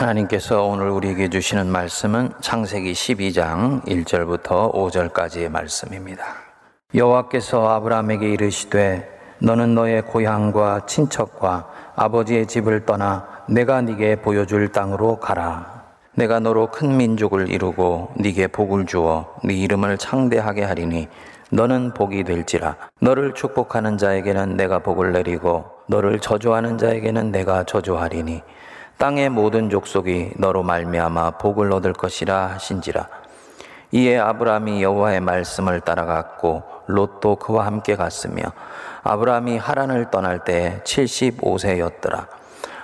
하나님께서 오늘 우리에게 주시는 말씀은 창세기 12장 1절부터 5절까지의 말씀입니다. 여호와께서 아브라함에게 이르시되 너는 너의 고향과 친척과 아버지의 집을 떠나 내가 네게 보여줄 땅으로 가라. 내가 너로 큰 민족을 이루고 네게 복을 주어 네 이름을 창대하게 하리니 너는 복이 될지라 너를 축복하는 자에게는 내가 복을 내리고 너를 저주하는 자에게는 내가 저주하리니 땅의 모든 족속이 너로 말미암아 복을 얻을 것이라 하신지라 이에 아브라함이 여호와의 말씀을 따라갔고 롯도 그와 함께 갔으며 아브라함이 하란을 떠날 때 75세였더라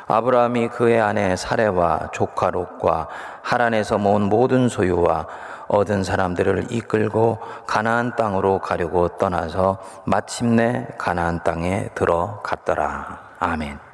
아브라함이 그의 아내 사레와 조카 롯과 하란에서 모은 모든 소유와 얻은 사람들을 이끌고 가나안 땅으로 가려고 떠나서 마침내 가나안 땅에 들어갔더라. 아멘.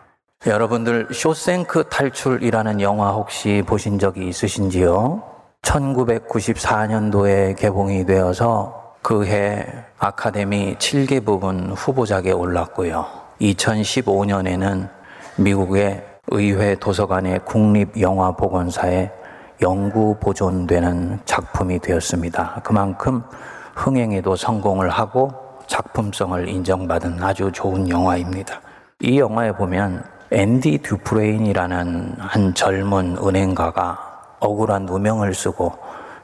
여러분들 쇼생크 탈출이라는 영화 혹시 보신 적이 있으신지요? 1994년도에 개봉이 되어서 그해 아카데미 7개 부분 후보작에 올랐고요. 2015년에는 미국의 의회 도서관의 국립영화보건사에 영구 보존되는 작품이 되었습니다. 그만큼 흥행에도 성공을 하고 작품성을 인정받은 아주 좋은 영화입니다. 이 영화에 보면 앤디 듀프레인이라는 한 젊은 은행가가 억울한 누명을 쓰고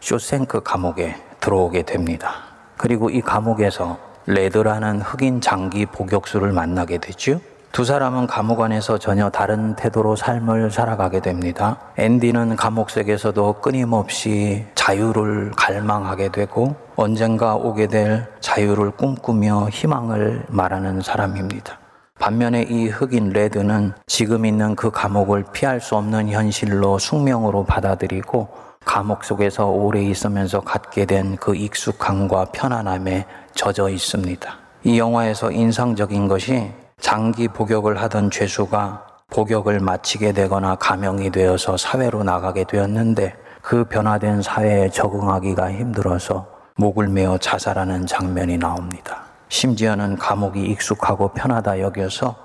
쇼생크 감옥에 들어오게 됩니다. 그리고 이 감옥에서 레드라는 흑인 장기 복역수를 만나게 되죠. 두 사람은 감옥 안에서 전혀 다른 태도로 삶을 살아가게 됩니다. 앤디는 감옥 속에서도 끊임없이 자유를 갈망하게 되고 언젠가 오게 될 자유를 꿈꾸며 희망을 말하는 사람입니다. 반면에 이 흑인 레드는 지금 있는 그 감옥을 피할 수 없는 현실로 숙명으로 받아들이고 감옥 속에서 오래 있으면서 갖게 된 그 익숙함과 편안함에 젖어 있습니다. 이 영화에서 인상적인 것이 장기 복역을 하던 죄수가 복역을 마치게 되거나 감형이 되어서 사회로 나가게 되었는데 그 변화된 사회에 적응하기가 힘들어서 목을 메어 자살하는 장면이 나옵니다. 심지어는 감옥이 익숙하고 편하다 여겨서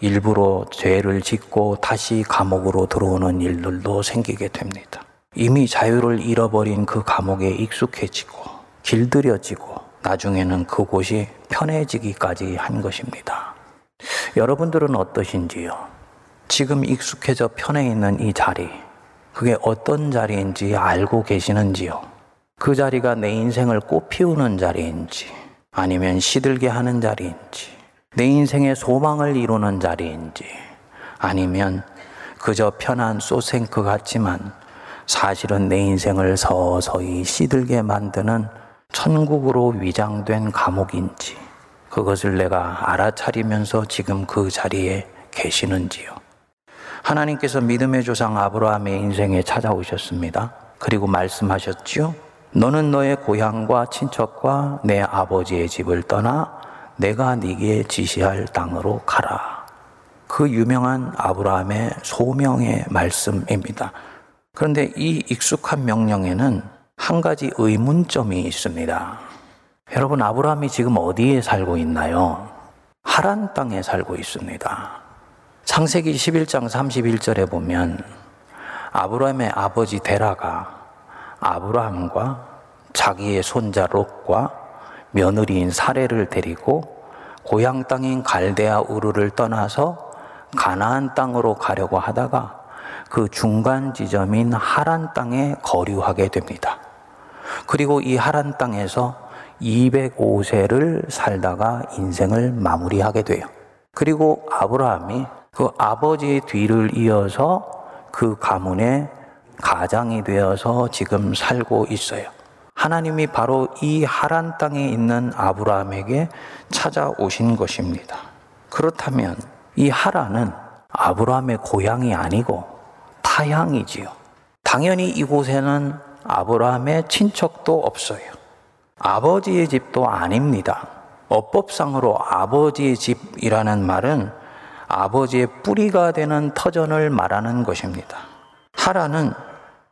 일부러 죄를 짓고 다시 감옥으로 들어오는 일들도 생기게 됩니다. 이미 자유를 잃어버린 그 감옥에 익숙해지고 길들여지고 나중에는 그곳이 편해지기까지 한 것입니다. 여러분들은 어떠신지요? 지금 익숙해져 편해 있는 이 자리, 그게 어떤 자리인지 알고 계시는지요? 그 자리가 내 인생을 꽃피우는 자리인지, 아니면 시들게 하는 자리인지, 내 인생의 소망을 이루는 자리인지, 아니면 그저 편한 소생크 같지만 사실은 내 인생을 서서히 시들게 만드는 천국으로 위장된 감옥인지, 그것을 내가 알아차리면서 지금 그 자리에 계시는지요. 하나님께서 믿음의 조상 아브라함의 인생에 찾아오셨습니다. 그리고 말씀하셨지요. 너는 너의 고향과 친척과 내 아버지의 집을 떠나 내가 네게 지시할 땅으로 가라. 그 유명한 아브라함의 소명의 말씀입니다. 그런데 이 익숙한 명령에는 한 가지 의문점이 있습니다. 여러분, 아브라함이 지금 어디에 살고 있나요? 하란 땅에 살고 있습니다. 창세기 11장 31절에 보면 아브라함의 아버지 데라가 아브라함과 자기의 손자 롯과 며느리인 사례를 데리고 고향 땅인 갈대아 우르를 떠나서 가나안 땅으로 가려고 하다가 그 중간 지점인 하란 땅에 거류하게 됩니다. 그리고 이 하란 땅에서 205세를 살다가 인생을 마무리하게 돼요. 그리고 아브라함이 그 아버지의 뒤를 이어서 그 가문의 가장이 되어서 지금 살고 있어요. 하나님이 바로 이 하란 땅에 있는 아브라함에게 찾아오신 것입니다. 그렇다면 이 하란은 아브라함의 고향이 아니고 타향이지요. 당연히 이곳에는 아브라함의 친척도 없어요. 아버지의 집도 아닙니다. 어법상으로 아버지의 집이라는 말은 아버지의 뿌리가 되는 터전을 말하는 것입니다. 하라는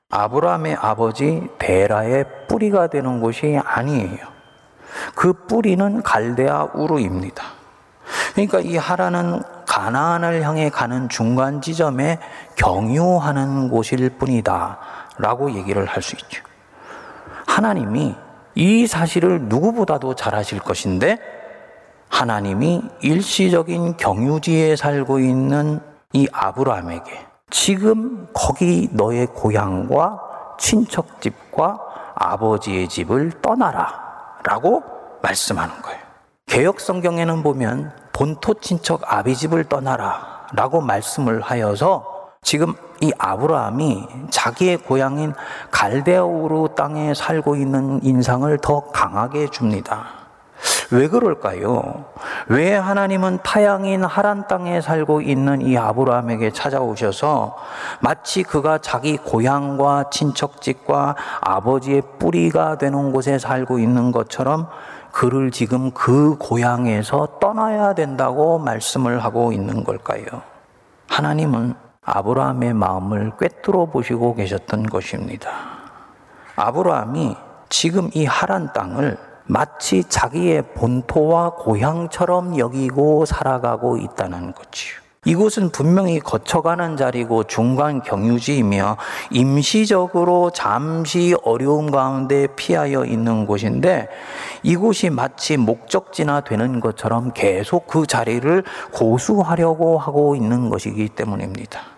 아브라함의 아버지 데라의 뿌리가 되는 곳이 아니에요. 그 뿌리는 갈대아 우르입니다. 그러니까 이 하라는 가나안을 향해 가는 중간 지점에 경유하는 곳일 뿐이다. 라고 얘기를 할 수 있죠. 하나님이 이 사실을 누구보다도 잘 아실 것인데 하나님이 일시적인 경유지에 살고 있는 이 아브라함에게 지금 거기 너의 고향과 친척집과 아버지의 집을 떠나라 라고 말씀하는 거예요. 개혁 성경에는 보면 본토 친척 아비 집을 떠나라 라고 말씀을 하여서 지금 이 아브라함이 자기의 고향인 갈대우르 땅에 살고 있는 인상을 더 강하게 줍니다. 왜 그럴까요? 왜 하나님은 타양인 하란 땅에 살고 있는 이 아브라함에게 찾아오셔서 마치 그가 자기 고향과 친척집과 아버지의 뿌리가 되는 곳에 살고 있는 것처럼 그를 지금 그 고향에서 떠나야 된다고 말씀을 하고 있는 걸까요? 하나님은 아브라함의 마음을 꿰뚫어 보시고 계셨던 것입니다. 아브라함이 지금 이 하란 땅을 마치 자기의 본토와 고향처럼 여기고 살아가고 있다는 거지요. 이곳은 분명히 거쳐가는 자리고 중간 경유지이며 임시적으로 잠시 어려움 가운데 피하여 있는 곳인데 이곳이 마치 목적지나 되는 것처럼 계속 그 자리를 고수하려고 하고 있는 것이기 때문입니다.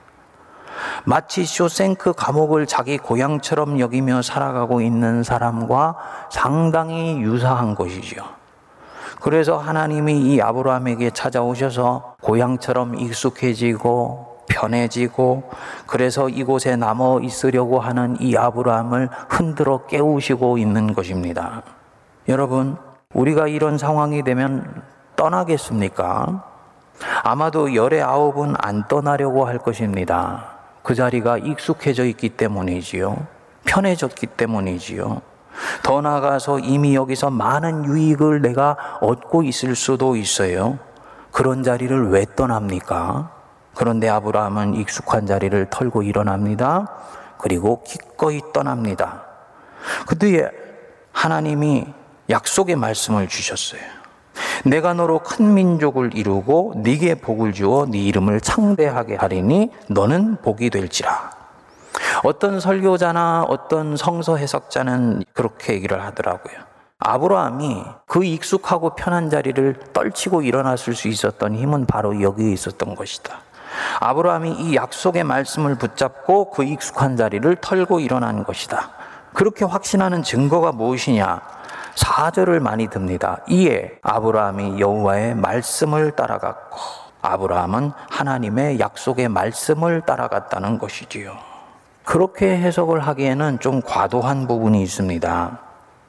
마치 쇼생크 감옥을 자기 고향처럼 여기며 살아가고 있는 사람과 상당히 유사한 것이죠. 그래서 하나님이 이 아브라함에게 찾아오셔서 고향처럼 익숙해지고 편해지고 그래서 이곳에 남아 있으려고 하는 이 아브라함을 흔들어 깨우시고 있는 것입니다. 여러분, 우리가 이런 상황이 되면 떠나겠습니까? 아마도 열의 아홉은 안 떠나려고 할 것입니다. 그 자리가 익숙해져 있기 때문이지요. 편해졌기 때문이지요. 더 나아가서 이미 여기서 많은 유익을 내가 얻고 있을 수도 있어요. 그런 자리를 왜 떠납니까? 그런데 아브라함은 익숙한 자리를 털고 일어납니다. 그리고 기꺼이 떠납니다. 그 뒤에 하나님이 약속의 말씀을 주셨어요. 내가 너로 큰 민족을 이루고 네게 복을 주어 네 이름을 창대하게 하리니 너는 복이 될지라. 어떤 설교자나 어떤 성서 해석자는 그렇게 얘기를 하더라고요. 아브라함이 그 익숙하고 편한 자리를 떨치고 일어났을 수 있었던 힘은 바로 여기에 있었던 것이다. 아브라함이 이 약속의 말씀을 붙잡고 그 익숙한 자리를 털고 일어난 것이다. 그렇게 확신하는 증거가 무엇이냐? 사절을 많이 듭니다. 이에 아브라함이 여호와의 말씀을 따라갔고 아브라함은 하나님의 약속의 말씀을 따라갔다는 것이지요. 그렇게 해석을 하기에는 좀 과도한 부분이 있습니다.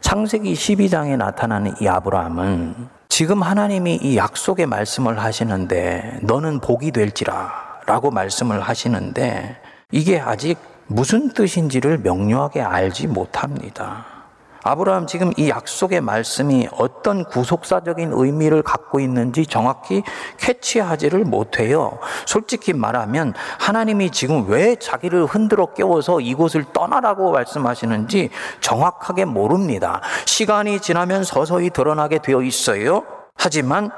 창세기 12장에 나타나는 이 아브라함은 지금 하나님이 이 약속의 말씀을 하시는데 너는 복이 될지라 라고 말씀을 하시는데 이게 아직 무슨 뜻인지를 명료하게 알지 못합니다. 아브라함 지금 이 약속의 말씀이 어떤 구속사적인 의미를 갖고 있는지 정확히 캐치하지를 못해요. 솔직히 말하면 하나님이 지금 왜 자기를 흔들어 깨워서 이곳을 떠나라고 말씀하시는지 정확하게 모릅니다. 시간이 지나면 서서히 드러나게 되어 있어요. 하지만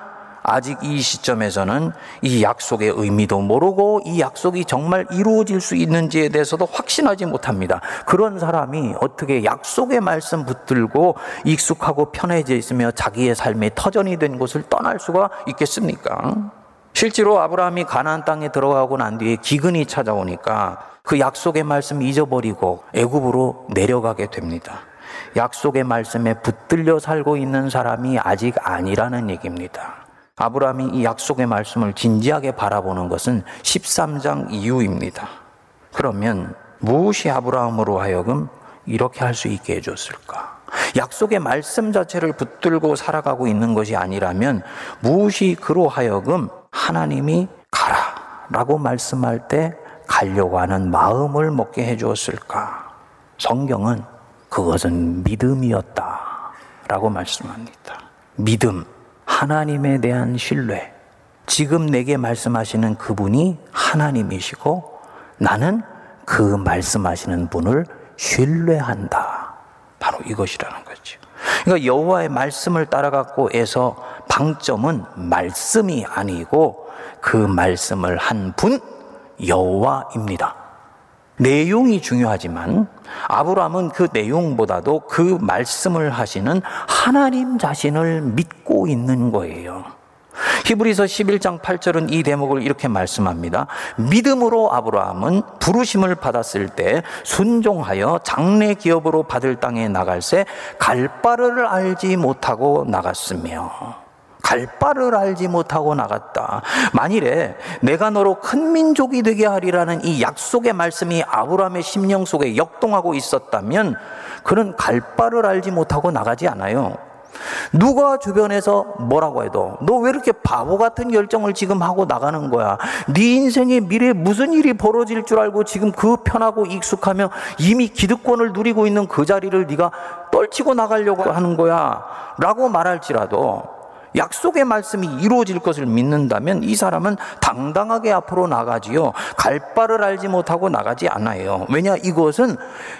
아직 이 시점에서는 이 약속의 의미도 모르고 이 약속이 정말 이루어질 수 있는지에 대해서도 확신하지 못합니다. 그런 사람이 어떻게 약속의 말씀 붙들고 익숙하고 편해져 있으며 자기의 삶의 터전이 된 곳을 떠날 수가 있겠습니까? 실제로 아브라함이 가나안 땅에 들어가고 난 뒤에 기근이 찾아오니까 그 약속의 말씀 잊어버리고 애굽으로 내려가게 됩니다. 약속의 말씀에 붙들려 살고 있는 사람이 아직 아니라는 얘기입니다. 아브라함이 이 약속의 말씀을 진지하게 바라보는 것은 13장 이후입니다. 그러면 무엇이 아브라함으로 하여금 이렇게 할 수 있게 해줬을까? 약속의 말씀 자체를 붙들고 살아가고 있는 것이 아니라면 무엇이 그로 하여금 하나님이 가라 라고 말씀할 때 가려고 하는 마음을 먹게 해주었을까? 성경은 그것은 믿음이었다 라고 말씀합니다. 믿음. 하나님에 대한 신뢰. 지금 내게 말씀하시는 그분이 하나님이시고 나는 그 말씀하시는 분을 신뢰한다. 바로 이것이라는 거죠. 그러니까 여호와의 말씀을 따라갖고 해서 방점은 말씀이 아니고 그 말씀을 한 분 여호와입니다. 내용이 중요하지만 아브라함은 그 내용보다도 그 말씀을 하시는 하나님 자신을 믿고 있는 거예요. 히브리서 11장 8절은 이 대목을 이렇게 말씀합니다. 믿음으로 아브라함은 부르심을 받았을 때 순종하여 장래 기업으로 받을 땅에 나갈새 갈 바를 알지 못하고 나갔으며 갈 바를 알지 못하고 나갔다. 만일에 내가 너로 큰 민족이 되게 하리라는 이 약속의 말씀이 아브라함의 심령 속에 역동하고 있었다면 그는 갈 바를 알지 못하고 나가지 않아요. 누가 주변에서 뭐라고 해도 너 왜 이렇게 바보 같은 결정을 지금 하고 나가는 거야? 네 인생의 미래에 무슨 일이 벌어질 줄 알고 지금 그 편하고 익숙하며 이미 기득권을 누리고 있는 그 자리를 네가 떨치고 나가려고 하는 거야. 라고 말할지라도 약속의 말씀이 이루어질 것을 믿는다면 이 사람은 당당하게 앞으로 나가지요. 갈 바를 알지 못하고 나가지 않아요. 왜냐 이것은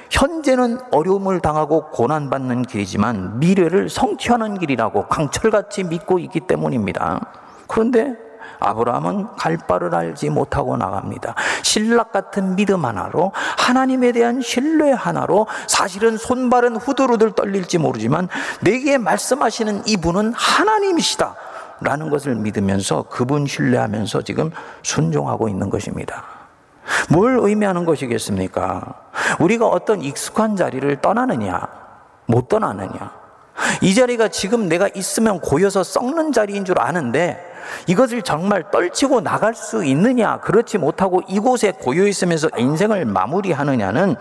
현재는 어려움을 당하고 고난받는 길이지만 미래를 성취하는 길이라고 강철같이 믿고 있기 때문입니다. 그런데 아브라함은 갈 바를 알지 못하고 나갑니다. 신락 같은 믿음 하나로 하나님에 대한 신뢰 하나로 사실은 손발은 후들후들 떨릴지 모르지만 내게 말씀하시는 이분은 하나님이시다. 라는 것을 믿으면서 그분 신뢰하면서 지금 순종하고 있는 것입니다. 뭘 의미하는 것이겠습니까? 우리가 어떤 익숙한 자리를 떠나느냐, 못 떠나느냐. 이 자리가 지금 내가 있으면 고여서 썩는 자리인 줄 아는데 이것을 정말 떨치고 나갈 수 있느냐, 그렇지 못하고 이곳에 고여 있으면서 인생을 마무리하느냐는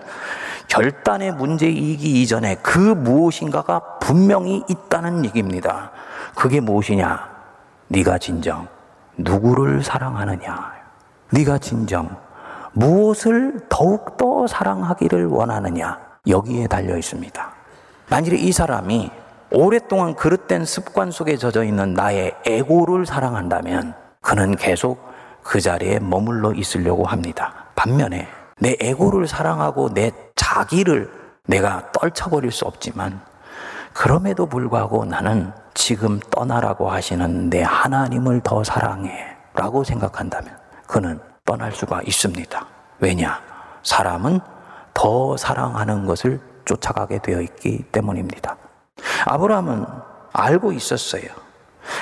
결단의 문제이기 이전에 그 무엇인가가 분명히 있다는 얘기입니다. 그게 무엇이냐? 네가 진정 누구를 사랑하느냐? 네가 진정 무엇을 더욱더 사랑하기를 원하느냐? 여기에 달려 있습니다. 만일에 이 사람이 오랫동안 그릇된 습관 속에 젖어 있는 나의 에고를 사랑한다면 그는 계속 그 자리에 머물러 있으려고 합니다. 반면에 내 에고를 사랑하고 내 자기를 내가 떨쳐버릴 수 없지만 그럼에도 불구하고 나는 지금 떠나라고 하시는 내 하나님을 더 사랑해 라고 생각한다면 그는 떠날 수가 있습니다. 왜냐? 사람은 더 사랑하는 것을 쫓아가게 되어 있기 때문입니다. 아브라함은 알고 있었어요.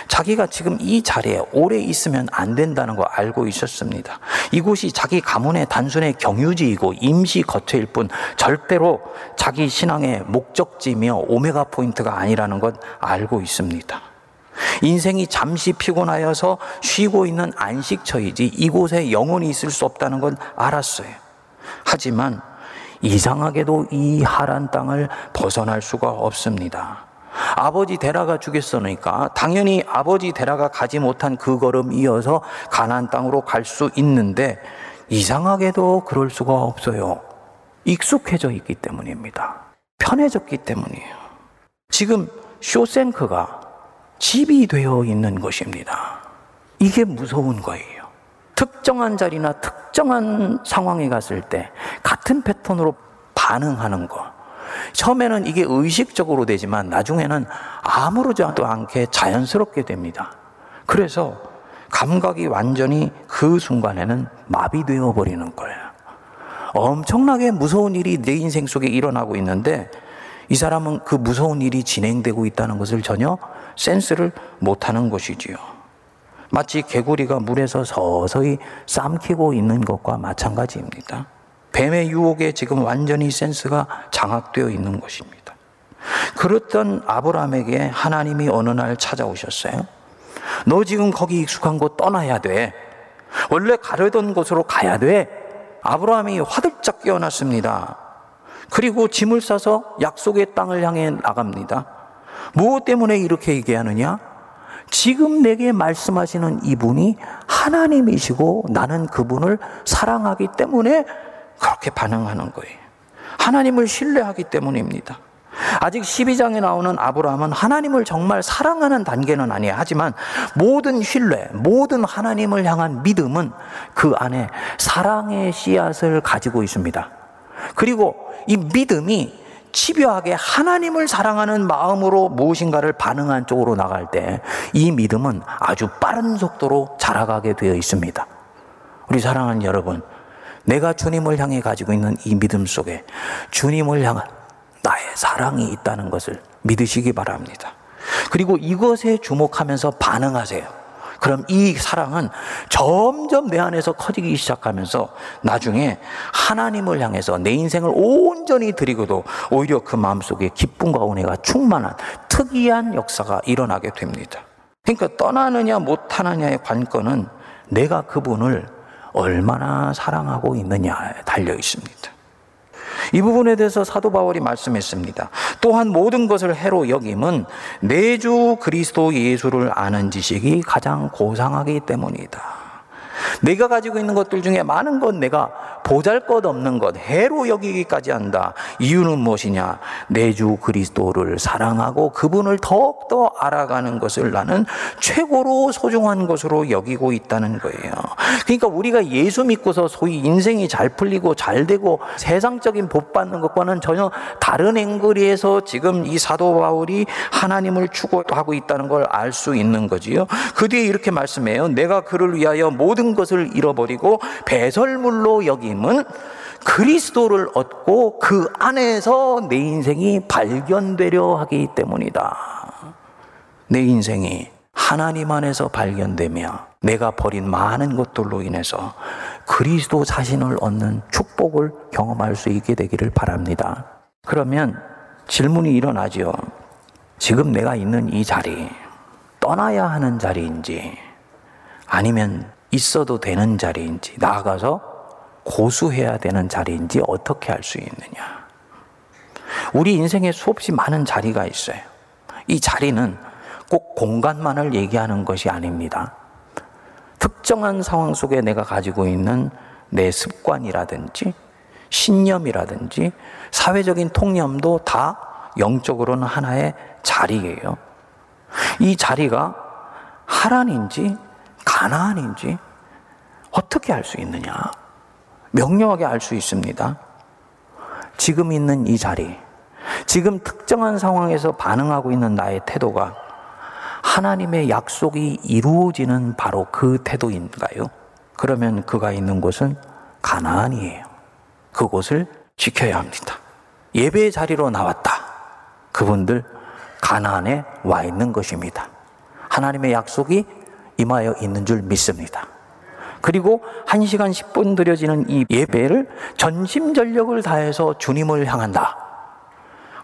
자기가 지금 이 자리에 오래 있으면 안 된다는 거 알고 있었습니다. 이곳이 자기 가문의 단순의 경유지이고 임시 거처일 뿐 절대로 자기 신앙의 목적지며 오메가 포인트가 아니라는 것 알고 있습니다. 인생이 잠시 피곤하여서 쉬고 있는 안식처이지 이곳에 영원히 있을 수 없다는 건 알았어요. 하지만 이상하게도 이 하란 땅을 벗어날 수가 없습니다. 아버지 데라가 죽였으니까 당연히 아버지 데라가 가지 못한 그 걸음 이어서 가나안 땅으로 갈 수 있는데 이상하게도 그럴 수가 없어요. 익숙해져 있기 때문입니다. 편해졌기 때문이에요. 지금 쇼생크가 집이 되어 있는 것입니다. 이게 무서운 거예요. 특정한 자리나 특정한 상황에 갔을 때 같은 패턴으로 반응하는 거. 처음에는 이게 의식적으로 되지만 나중에는 아무렇지도 않게 자연스럽게 됩니다. 그래서 감각이 완전히 그 순간에는 마비되어 버리는 거예요. 엄청나게 무서운 일이 내 인생 속에 일어나고 있는데 이 사람은 그 무서운 일이 진행되고 있다는 것을 전혀 센스를 못하는 것이지요. 마치 개구리가 물에서 서서히 삼키고 있는 것과 마찬가지입니다. 뱀의 유혹에 지금 완전히 센스가 장악되어 있는 것입니다. 그렇던 아브라함에게 하나님이 어느 날 찾아오셨어요. 너 지금 거기 익숙한 곳 떠나야 돼. 원래 가려던 곳으로 가야 돼. 아브라함이 화들짝 깨어났습니다. 그리고 짐을 싸서 약속의 땅을 향해 나갑니다. 무엇 때문에 이렇게 얘기하느냐? 지금 내게 말씀하시는 이분이 하나님이시고 나는 그분을 사랑하기 때문에 그렇게 반응하는 거예요. 하나님을 신뢰하기 때문입니다. 아직 12장에 나오는 아브라함은 하나님을 정말 사랑하는 단계는 아니에요. 하지만 모든 신뢰, 모든 하나님을 향한 믿음은 그 안에 사랑의 씨앗을 가지고 있습니다. 그리고 이 믿음이 집요하게 하나님을 사랑하는 마음으로 무엇인가를 반응한 쪽으로 나갈 때 이 믿음은 아주 빠른 속도로 자라가게 되어 있습니다. 우리 사랑하는 여러분, 내가 주님을 향해 가지고 있는 이 믿음 속에 주님을 향한 나의 사랑이 있다는 것을 믿으시기 바랍니다. 그리고 이것에 주목하면서 반응하세요. 그럼 이 사랑은 점점 내 안에서 커지기 시작하면서 나중에 하나님을 향해서 내 인생을 온전히 드리고도 오히려 그 마음속에 기쁨과 은혜가 충만한 특이한 역사가 일어나게 됩니다. 그러니까 떠나느냐 못하느냐의 관건은 내가 그분을 얼마나 사랑하고 있느냐에 달려 있습니다. 이 부분에 대해서 사도 바울이 말씀했습니다. 또한 모든 것을 해로 여김은 내주 그리스도 예수를 아는 지식이 가장 고상하기 때문이다. 내가 가지고 있는 것들 중에 많은 건 내가 보잘 것 없는 것, 해로 여기기까지 한다. 이유는 무엇이냐? 내 주 그리스도를 사랑하고 그분을 더욱더 알아가는 것을 나는 최고로 소중한 것으로 여기고 있다는 거예요. 그러니까 우리가 예수 믿고서 소위 인생이 잘 풀리고 잘 되고 세상적인 복 받는 것과는 전혀 다른 앵글에서 지금 이 사도 바울이 하나님을 추구하고 있다는 걸 알 수 있는 거지요. 그 뒤에 이렇게 말씀해요. 내가 그를 위하여 모든 것을 잃어버리고 배설물로 여김은 그리스도를 얻고 그 안에서 내 인생이 발견되려 하기 때문이다. 내 인생이 하나님 안에서 발견되며 내가 버린 많은 것들로 인해서 그리스도 자신을 얻는 축복을 경험할 수 있게 되기를 바랍니다. 그러면 질문이 일어나지요. 지금 내가 있는 이 자리, 떠나야 하는 자리인지, 아니면 있어도 되는 자리인지, 나아가서 고수해야 되는 자리인지 어떻게 할수 있느냐. 우리 인생에 수없이 많은 자리가 있어요. 이 자리는 꼭 공간만을 얘기하는 것이 아닙니다. 특정한 상황 속에 내가 가지고 있는 내 습관이라든지 신념이라든지 사회적인 통념도 다 영적으로는 하나의 자리예요. 이 자리가 하란인지 가나안인지 어떻게 알 수 있느냐? 명료하게 알 수 있습니다. 지금 있는 이 자리, 지금 특정한 상황에서 반응하고 있는 나의 태도가 하나님의 약속이 이루어지는 바로 그 태도인가요? 그러면 그가 있는 곳은 가나안이에요. 그곳을 지켜야 합니다. 예배의 자리로 나왔다. 그분들 가나안에 와 있는 것입니다. 하나님의 약속이 임하여 있는 줄 믿습니다. 그리고 1시간 10분 드려지는 이 예배를 전심전력을 다해서 주님을 향한다.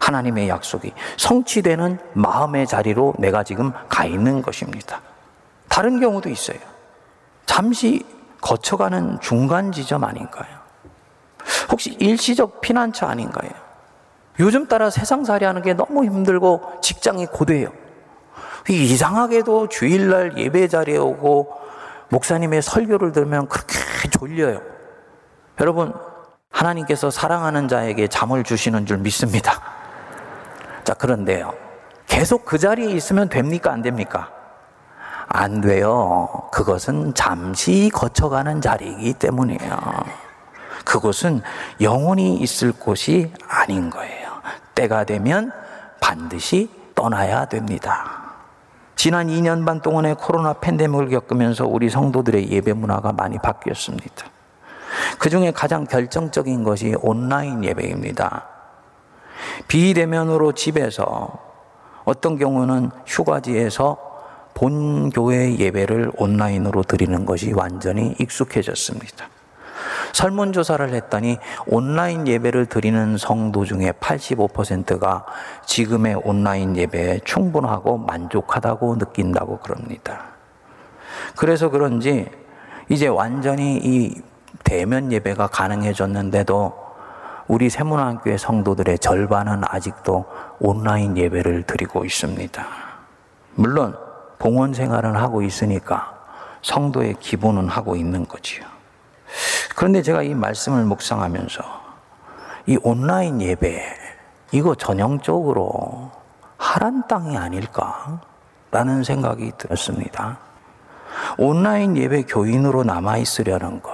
하나님의 약속이 성취되는 마음의 자리로 내가 지금 가 있는 것입니다. 다른 경우도 있어요. 잠시 거쳐가는 중간 지점 아닌가요? 혹시 일시적 피난처 아닌가요? 요즘 따라 세상 살이 하는 게 너무 힘들고 직장이 고돼요. 이상하게도 주일날 예배 자리에 오고 목사님의 설교를 들으면 그렇게 졸려요. 여러분, 하나님께서 사랑하는 자에게 잠을 주시는 줄 믿습니다. 자, 그런데요. 계속 그 자리에 있으면 됩니까? 안 됩니까? 안 돼요. 그것은 잠시 거쳐가는 자리이기 때문이에요. 그곳은 영원히 있을 곳이 아닌 거예요. 때가 되면 반드시 떠나야 됩니다. 지난 2년 반 동안의 코로나 팬데믹을 겪으면서 우리 성도들의 예배 문화가 많이 바뀌었습니다. 그 중에 가장 결정적인 것이 온라인 예배입니다. 비대면으로 집에서 어떤 경우는 휴가지에서 본 교회 예배를 온라인으로 드리는 것이 완전히 익숙해졌습니다. 설문조사를 했더니 온라인 예배를 드리는 성도 중에 85%가 지금의 온라인 예배에 충분하고 만족하다고 느낀다고 그럽니다. 그래서 그런지 이제 완전히 이 대면 예배가 가능해졌는데도 우리 세문학교의 성도들의 절반은 아직도 온라인 예배를 드리고 있습니다. 물론 봉헌 생활은 하고 있으니까 성도의 기본은 하고 있는 거지요. 그런데 제가 이 말씀을 묵상하면서 이 온라인 예배, 이거 전형적으로 하란 땅이 아닐까? 라는 생각이 들었습니다. 온라인 예배 교인으로 남아 있으려는 것,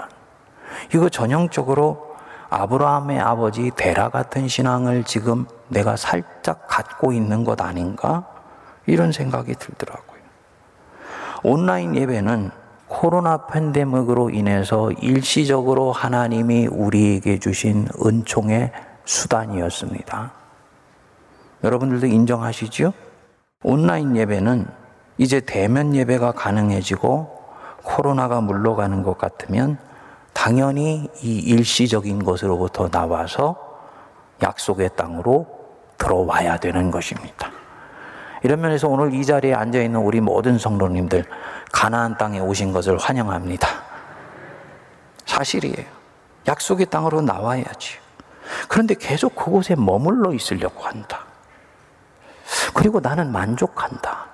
이거 전형적으로 아브라함의 아버지 데라 같은 신앙을 지금 내가 살짝 갖고 있는 것 아닌가? 이런 생각이 들더라고요. 온라인 예배는 코로나 팬데믹으로 인해서 일시적으로 하나님이 우리에게 주신 은총의 수단이었습니다. 여러분들도 인정하시죠? 온라인 예배는 이제 대면 예배가 가능해지고 코로나가 물러가는 것 같으면 당연히 이 일시적인 것으로부터 나와서 약속의 땅으로 들어와야 되는 것입니다. 이런 면에서 오늘 이 자리에 앉아 있는 우리 모든 성도님들 가나안 땅에 오신 것을 환영합니다. 사실이에요. 약속의 땅으로 나와야지. 그런데 계속 그곳에 머물러 있으려고 한다. 그리고 나는 만족한다.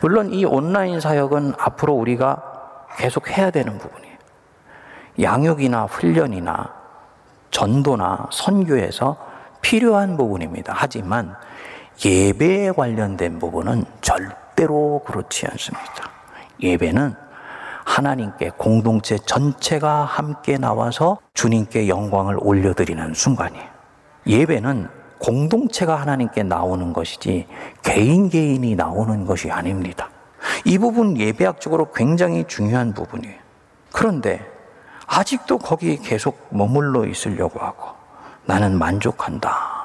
물론 이 온라인 사역은 앞으로 우리가 계속 해야 되는 부분이에요. 양육이나 훈련이나 전도나 선교에서 필요한 부분입니다. 하지만 예배에 관련된 부분은 절대로 그렇지 않습니다. 예배는 하나님께 공동체 전체가 함께 나와서 주님께 영광을 올려드리는 순간이에요. 예배는 공동체가 하나님께 나오는 것이지 개인 개인이 나오는 것이 아닙니다. 이 부분 예배학적으로 굉장히 중요한 부분이에요. 그런데 아직도 거기 계속 머물러 있으려고 하고 나는 만족한다.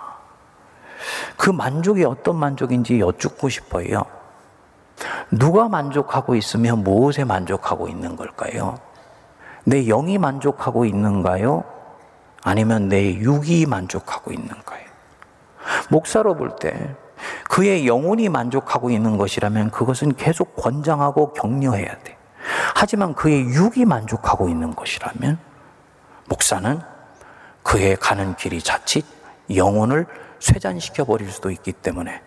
그 만족이 어떤 만족인지 여쭙고 싶어요. 누가 만족하고 있으면 무엇에 만족하고 있는 걸까요? 내 영이 만족하고 있는가요? 아니면 내 육이 만족하고 있는가요? 목사로 볼 때 그의 영혼이 만족하고 있는 것이라면 그것은 계속 권장하고 격려해야 돼. 하지만 그의 육이 만족하고 있는 것이라면 목사는 그의 가는 길이 자칫 영혼을 쇠잔시켜 버릴 수도 있기 때문에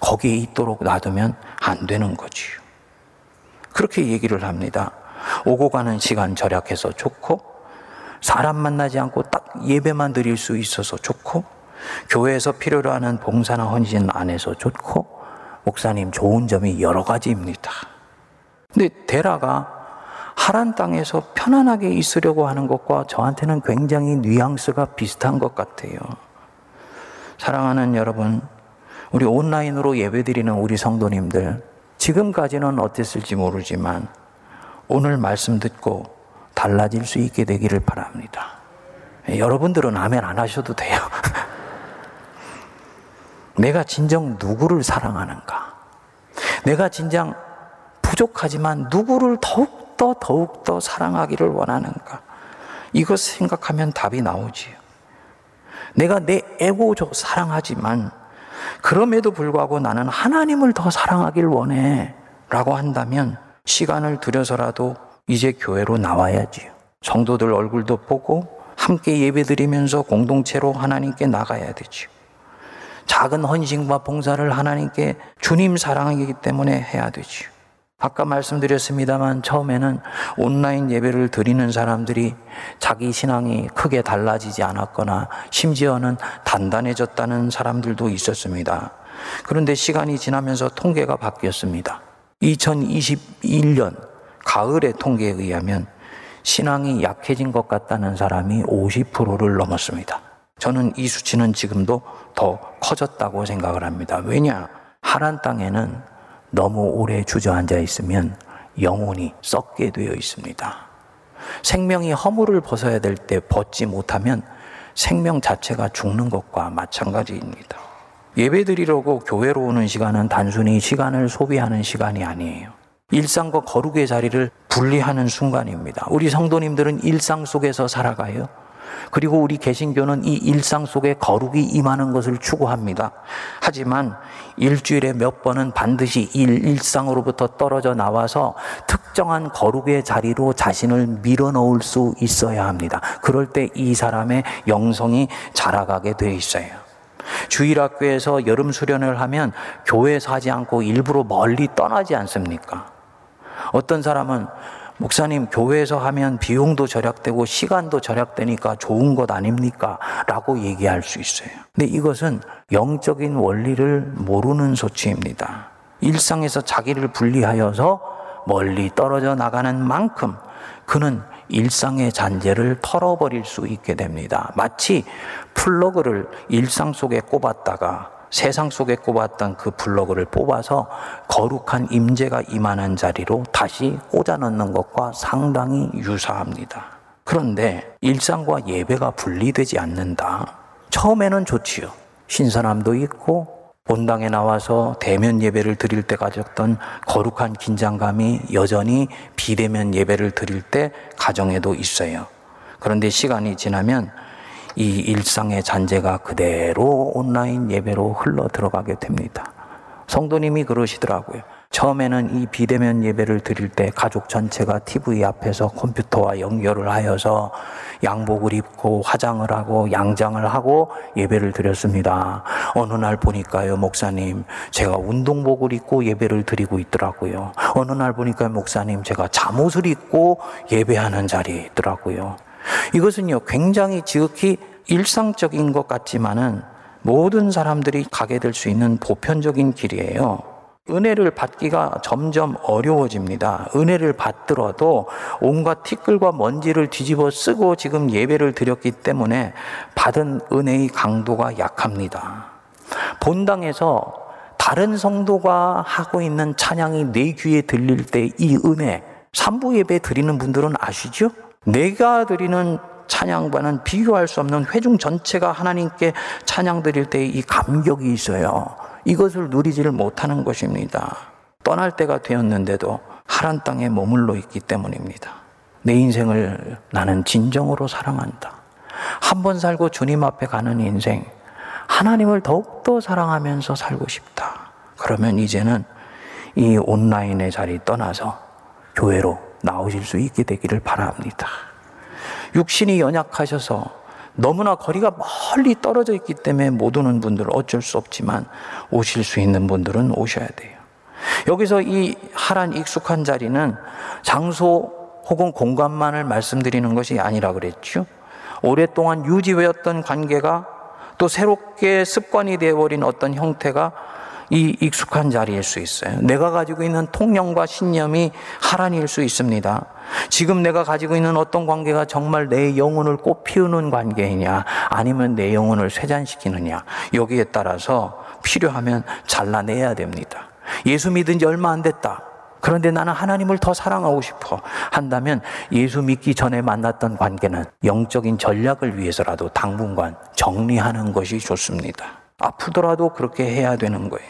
거기에 있도록 놔두면 안 되는 거지요. 그렇게 얘기를 합니다. 오고 가는 시간 절약해서 좋고 사람 만나지 않고 딱 예배만 드릴 수 있어서 좋고 교회에서 필요로 하는 봉사나 헌신 안에서 좋고 목사님 좋은 점이 여러 가지입니다. 근데 데라가 하란 땅에서 편안하게 있으려고 하는 것과 저한테는 굉장히 뉘앙스가 비슷한 것 같아요. 사랑하는 여러분, 우리 온라인으로 예배드리는 우리 성도님들, 지금까지는 어땠을지 모르지만 오늘 말씀 듣고 달라질 수 있게 되기를 바랍니다. 여러분들은 아멘 안 하셔도 돼요. 내가 진정 누구를 사랑하는가? 내가 진정 부족하지만 누구를 더욱더 더욱더 사랑하기를 원하는가? 이것 생각하면 답이 나오지요. 내가 내 에고적 사랑하지만 그럼에도 불구하고 나는 하나님을 더 사랑하길 원해. 라고 한다면 시간을 들여서라도 이제 교회로 나와야지요. 성도들 얼굴도 보고 함께 예배 드리면서 공동체로 하나님께 나가야 되죠. 작은 헌신과 봉사를 하나님께 주님 사랑이기 때문에 해야 되지요. 아까 말씀드렸습니다만 처음에는 온라인 예배를 드리는 사람들이 자기 신앙이 크게 달라지지 않았거나 심지어는 단단해졌다는 사람들도 있었습니다. 그런데 시간이 지나면서 통계가 바뀌었습니다. 2021년 가을의 통계에 의하면 신앙이 약해진 것 같다는 사람이 50%를 넘었습니다. 저는 이 수치는 지금도 더 커졌다고 생각을 합니다. 왜냐? 하란 땅에는 너무 오래 주저앉아 있으면 영혼이 썩게 되어 있습니다. 생명이 허물을 벗어야 될 때 벗지 못하면 생명 자체가 죽는 것과 마찬가지입니다. 예배 드리려고 교회로 오는 시간은 단순히 시간을 소비하는 시간이 아니에요. 일상과 거룩의 자리를 분리하는 순간입니다. 우리 성도님들은 일상 속에서 살아가요. 그리고 우리 개신교는 이 일상 속에 거룩이 임하는 것을 추구합니다. 하지만 일주일에 몇 번은 반드시 일, 일상으로부터 떨어져 나와서 특정한 거룩의 자리로 자신을 밀어넣을 수 있어야 합니다. 그럴 때 이 사람의 영성이 자라가게 돼 있어요. 주일학교에서 여름 수련을 하면 교회에서 하지 않고 일부러 멀리 떠나지 않습니까? 어떤 사람은 목사님, 교회에서 하면 비용도 절약되고 시간도 절약되니까 좋은 것 아닙니까? 라고 얘기할 수 있어요. 근데 이것은 영적인 원리를 모르는 소치입니다. 일상에서 자기를 분리하여서 멀리 떨어져 나가는 만큼 그는 일상의 잔재를 털어버릴 수 있게 됩니다. 마치 플러그를 일상 속에 꼽았다가 세상 속에 꼽았던 그 플러그를 뽑아서 거룩한 임재가 임하는 자리로 다시 꽂아 넣는 것과 상당히 유사합니다. 그런데 일상과 예배가 분리되지 않는다. 처음에는 좋지요. 신선함도 있고 본당에 나와서 대면 예배를 드릴 때 가졌던 거룩한 긴장감이 여전히 비대면 예배를 드릴 때 가정에도 있어요. 그런데 시간이 지나면 이 일상의 잔재가 그대로 온라인 예배로 흘러 들어가게 됩니다. 성도님이 그러시더라고요. 처음에는 이 비대면 예배를 드릴 때 가족 전체가 TV 앞에서 컴퓨터와 연결을 하여서 양복을 입고 화장을 하고 양장을 하고 예배를 드렸습니다. 어느 날 보니까요, 목사님, 제가 운동복을 입고 예배를 드리고 있더라고요. 어느 날 보니까 목사님, 제가 잠옷을 입고 예배하는 자리에 있더라고요. 이것은요, 굉장히 지극히 일상적인 것 같지만은 모든 사람들이 가게 될 수 있는 보편적인 길이에요. 은혜를 받기가 점점 어려워집니다. 은혜를 받더라도 온갖 티끌과 먼지를 뒤집어 쓰고 지금 예배를 드렸기 때문에 받은 은혜의 강도가 약합니다. 본당에서 다른 성도가 하고 있는 찬양이 내 귀에 들릴 때 이 은혜, 삼부 예배 드리는 분들은 아시죠? 내가 드리는 찬양과는 비교할 수 없는 회중 전체가 하나님께 찬양 드릴 때이 감격이 있어요. 이것을 누리지를 못하는 것입니다. 떠날 때가 되었는데도 하란 땅에 머물러 있기 때문입니다. 내 인생을 나는 진정으로 사랑한다. 한 번 살고 주님 앞에 가는 인생, 하나님을 더욱더 사랑하면서 살고 싶다. 그러면 이제는 이 온라인의 자리 떠나서 교회로 나오실 수 있게 되기를 바랍니다. 육신이 연약하셔서 너무나 거리가 멀리 떨어져 있기 때문에 못 오는 분들은 어쩔 수 없지만 오실 수 있는 분들은 오셔야 돼요. 여기서 이 하란 익숙한 자리는 장소 혹은 공간만을 말씀드리는 것이 아니라 그랬죠. 오랫동안 유지되었던 관계가 또 새롭게 습관이 되어버린 어떤 형태가 이 익숙한 자리일 수 있어요. 내가 가지고 있는 통념과 신념이 하란일 수 있습니다. 지금 내가 가지고 있는 어떤 관계가 정말 내 영혼을 꽃피우는 관계이냐, 아니면 내 영혼을 쇠잔시키느냐, 여기에 따라서 필요하면 잘라내야 됩니다. 예수 믿은 지 얼마 안 됐다. 그런데 나는 하나님을 더 사랑하고 싶어 한다면 예수 믿기 전에 만났던 관계는 영적인 전략을 위해서라도 당분간 정리하는 것이 좋습니다. 아프더라도 그렇게 해야 되는 거예요.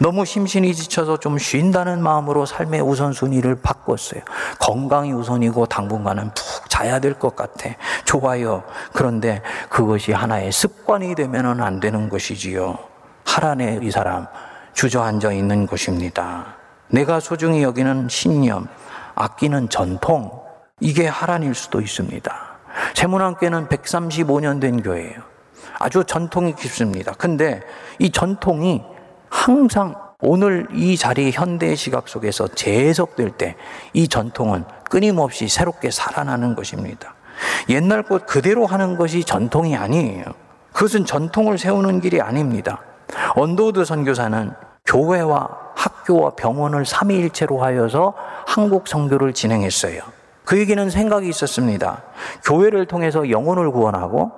너무 심신이 지쳐서 좀 쉰다는 마음으로 삶의 우선순위를 바꿨어요. 건강이 우선이고 당분간은 푹 자야 될 것 같아. 좋아요. 그런데 그것이 하나의 습관이 되면 안 되는 것이지요. 하란의 이 사람 주저앉아 있는 것입니다. 내가 소중히 여기는 신념, 아끼는 전통, 이게 하란일 수도 있습니다. 세문안교는 135년 된 교회예요. 아주 전통이 깊습니다. 근데 이 전통이 항상 오늘 이 자리 현대 시각 속에서 재해석될 때 이 전통은 끊임없이 새롭게 살아나는 것입니다. 옛날 것 그대로 하는 것이 전통이 아니에요. 그것은 전통을 세우는 길이 아닙니다. 언더우드 선교사는 교회와 학교와 병원을 삼위일체로 하여서 한국 선교를 진행했어요. 그에게는 생각이 있었습니다. 교회를 통해서 영혼을 구원하고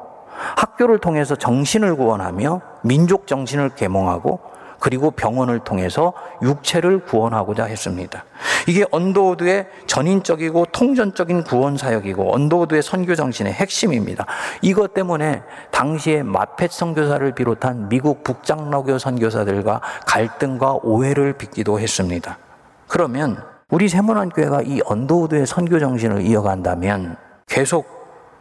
학교를 통해서 정신을 구원하며 민족 정신을 계몽하고 그리고 병원을 통해서 육체를 구원하고자 했습니다. 이게 언더우드의 전인적이고 통전적인 구원 사역이고 언더우드의 선교 정신의 핵심입니다. 이것 때문에 당시에 마펫 선교사를 비롯한 미국 북장로교 선교사들과 갈등과 오해를 빚기도 했습니다. 그러면 우리 새문안 교회가 이 언더우드의 선교 정신을 이어간다면 계속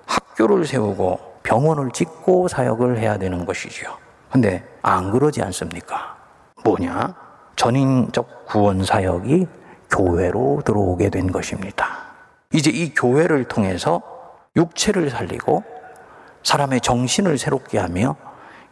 학교를 세우고 병원을 짓고 사역을 해야 되는 것이죠. 근데 안 그러지 않습니까? 뭐냐? 전인적 구원 사역이 교회로 들어오게 된 것입니다. 이제 이 교회를 통해서 육체를 살리고 사람의 정신을 새롭게 하며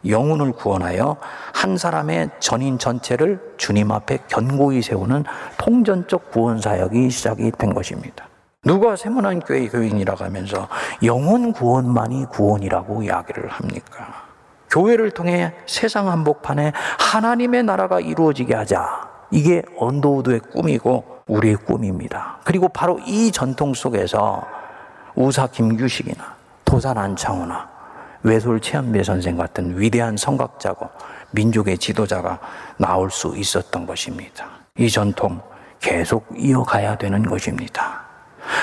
영혼을 구원하여 한 사람의 전인 전체를 주님 앞에 견고히 세우는 통전적 구원 사역이 시작이 된 것입니다. 누가 세문안 교회 교인이라고 하면서 영혼 구원만이 구원이라고 이야기를 합니까? 교회를 통해 세상 한복판에 하나님의 나라가 이루어지게 하자. 이게 언더우드의 꿈이고 우리의 꿈입니다. 그리고 바로 이 전통 속에서 우사 김규식이나 도산 안창호나 외솔 최현배 선생 같은 위대한 성각자고 민족의 지도자가 나올 수 있었던 것입니다. 이 전통 계속 이어가야 되는 것입니다.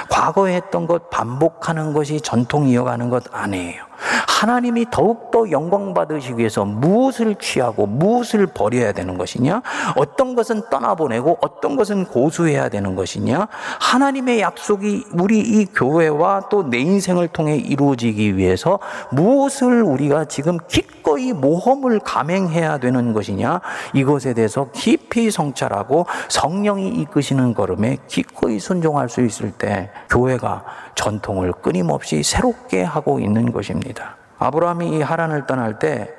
과거에 했던 것 반복하는 것이 전통 이어가는 것 아니에요. 하나님이 더욱더 영광 받으시기 위해서 무엇을 취하고 무엇을 버려야 되는 것이냐? 어떤 것은 떠나보내고 어떤 것은 고수해야 되는 것이냐? 하나님의 약속이 우리 이 교회와 또 내 인생을 통해 이루어지기 위해서 무엇을 우리가 지금 기꺼이 모험을 감행해야 되는 것이냐? 이것에 대해서 깊이 성찰하고 성령이 이끄시는 걸음에 기꺼이 순종할 수 있을 때 교회가 전통을 끊임없이 새롭게 하고 있는 것입니다. 아브라함이 이 하란을 떠날 때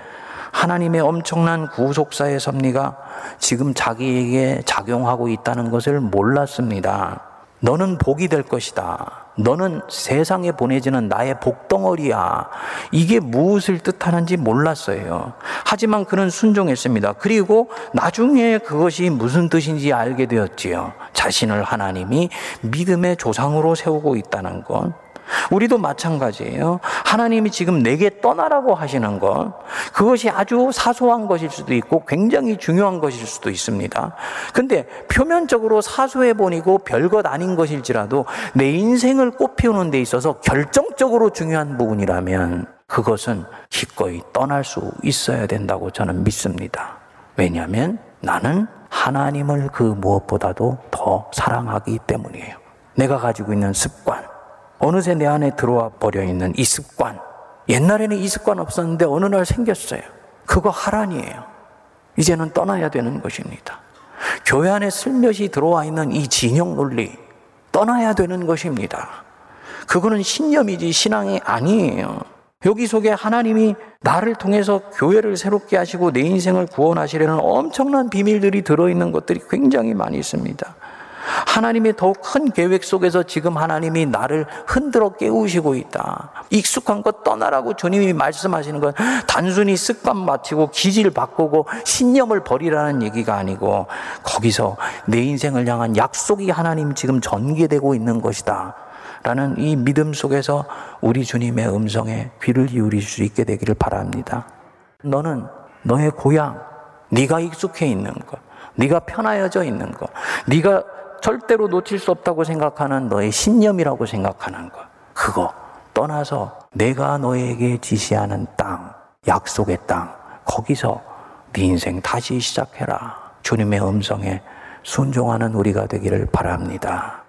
하나님의 엄청난 구속사의 섭리가 지금 자기에게 작용하고 있다는 것을 몰랐습니다. 너는 복이 될 것이다. 너는 세상에 보내지는 나의 복덩어리야. 이게 무엇을 뜻하는지 몰랐어요. 하지만 그는 순종했습니다. 그리고 나중에 그것이 무슨 뜻인지 알게 되었지요. 자신을 하나님이 믿음의 조상으로 세우고 있다는 것. 우리도 마찬가지예요. 하나님이 지금 내게 떠나라고 하시는 것, 그것이 아주 사소한 것일 수도 있고 굉장히 중요한 것일 수도 있습니다. 근데 표면적으로 사소해 보이고 별것 아닌 것일지라도 내 인생을 꽃피우는 데 있어서 결정적으로 중요한 부분이라면 그것은 기꺼이 떠날 수 있어야 된다고 저는 믿습니다. 왜냐하면 나는 하나님을 그 무엇보다도 더 사랑하기 때문이에요. 내가 가지고 있는 습관, 어느새 내 안에 들어와 버려 있는 이 습관. 옛날에는 이 습관 없었는데 어느 날 생겼어요. 그거 하란이에요. 이제는 떠나야 되는 것입니다. 교회 안에 슬며시 들어와 있는 이 진영 논리, 떠나야 되는 것입니다. 그거는 신념이지 신앙이 아니에요. 여기 속에 하나님이 나를 통해서 교회를 새롭게 하시고 내 인생을 구원하시려는 엄청난 비밀들이 들어있는 것들이 굉장히 많이 있습니다. 하나님의 더욱 큰 계획 속에서 지금 하나님이 나를 흔들어 깨우시고 있다. 익숙한 것 떠나라고 주님이 말씀하시는 건 단순히 습관 맞추고 기질 바꾸고 신념을 버리라는 얘기가 아니고 거기서 내 인생을 향한 약속이 하나님 지금 전개되고 있는 것이다. 라는 이 믿음 속에서 우리 주님의 음성에 귀를 기울일 수 있게 되기를 바랍니다. 너는 너의 고향, 네가 익숙해 있는 것, 네가 편하여져 있는 것, 네가 절대로 놓칠 수 없다고 생각하는 너의 신념이라고 생각하는 것. 그거 떠나서 내가 너에게 지시하는 땅, 약속의 땅, 거기서 네 인생 다시 시작해라. 주님의 음성에 순종하는 우리가 되기를 바랍니다.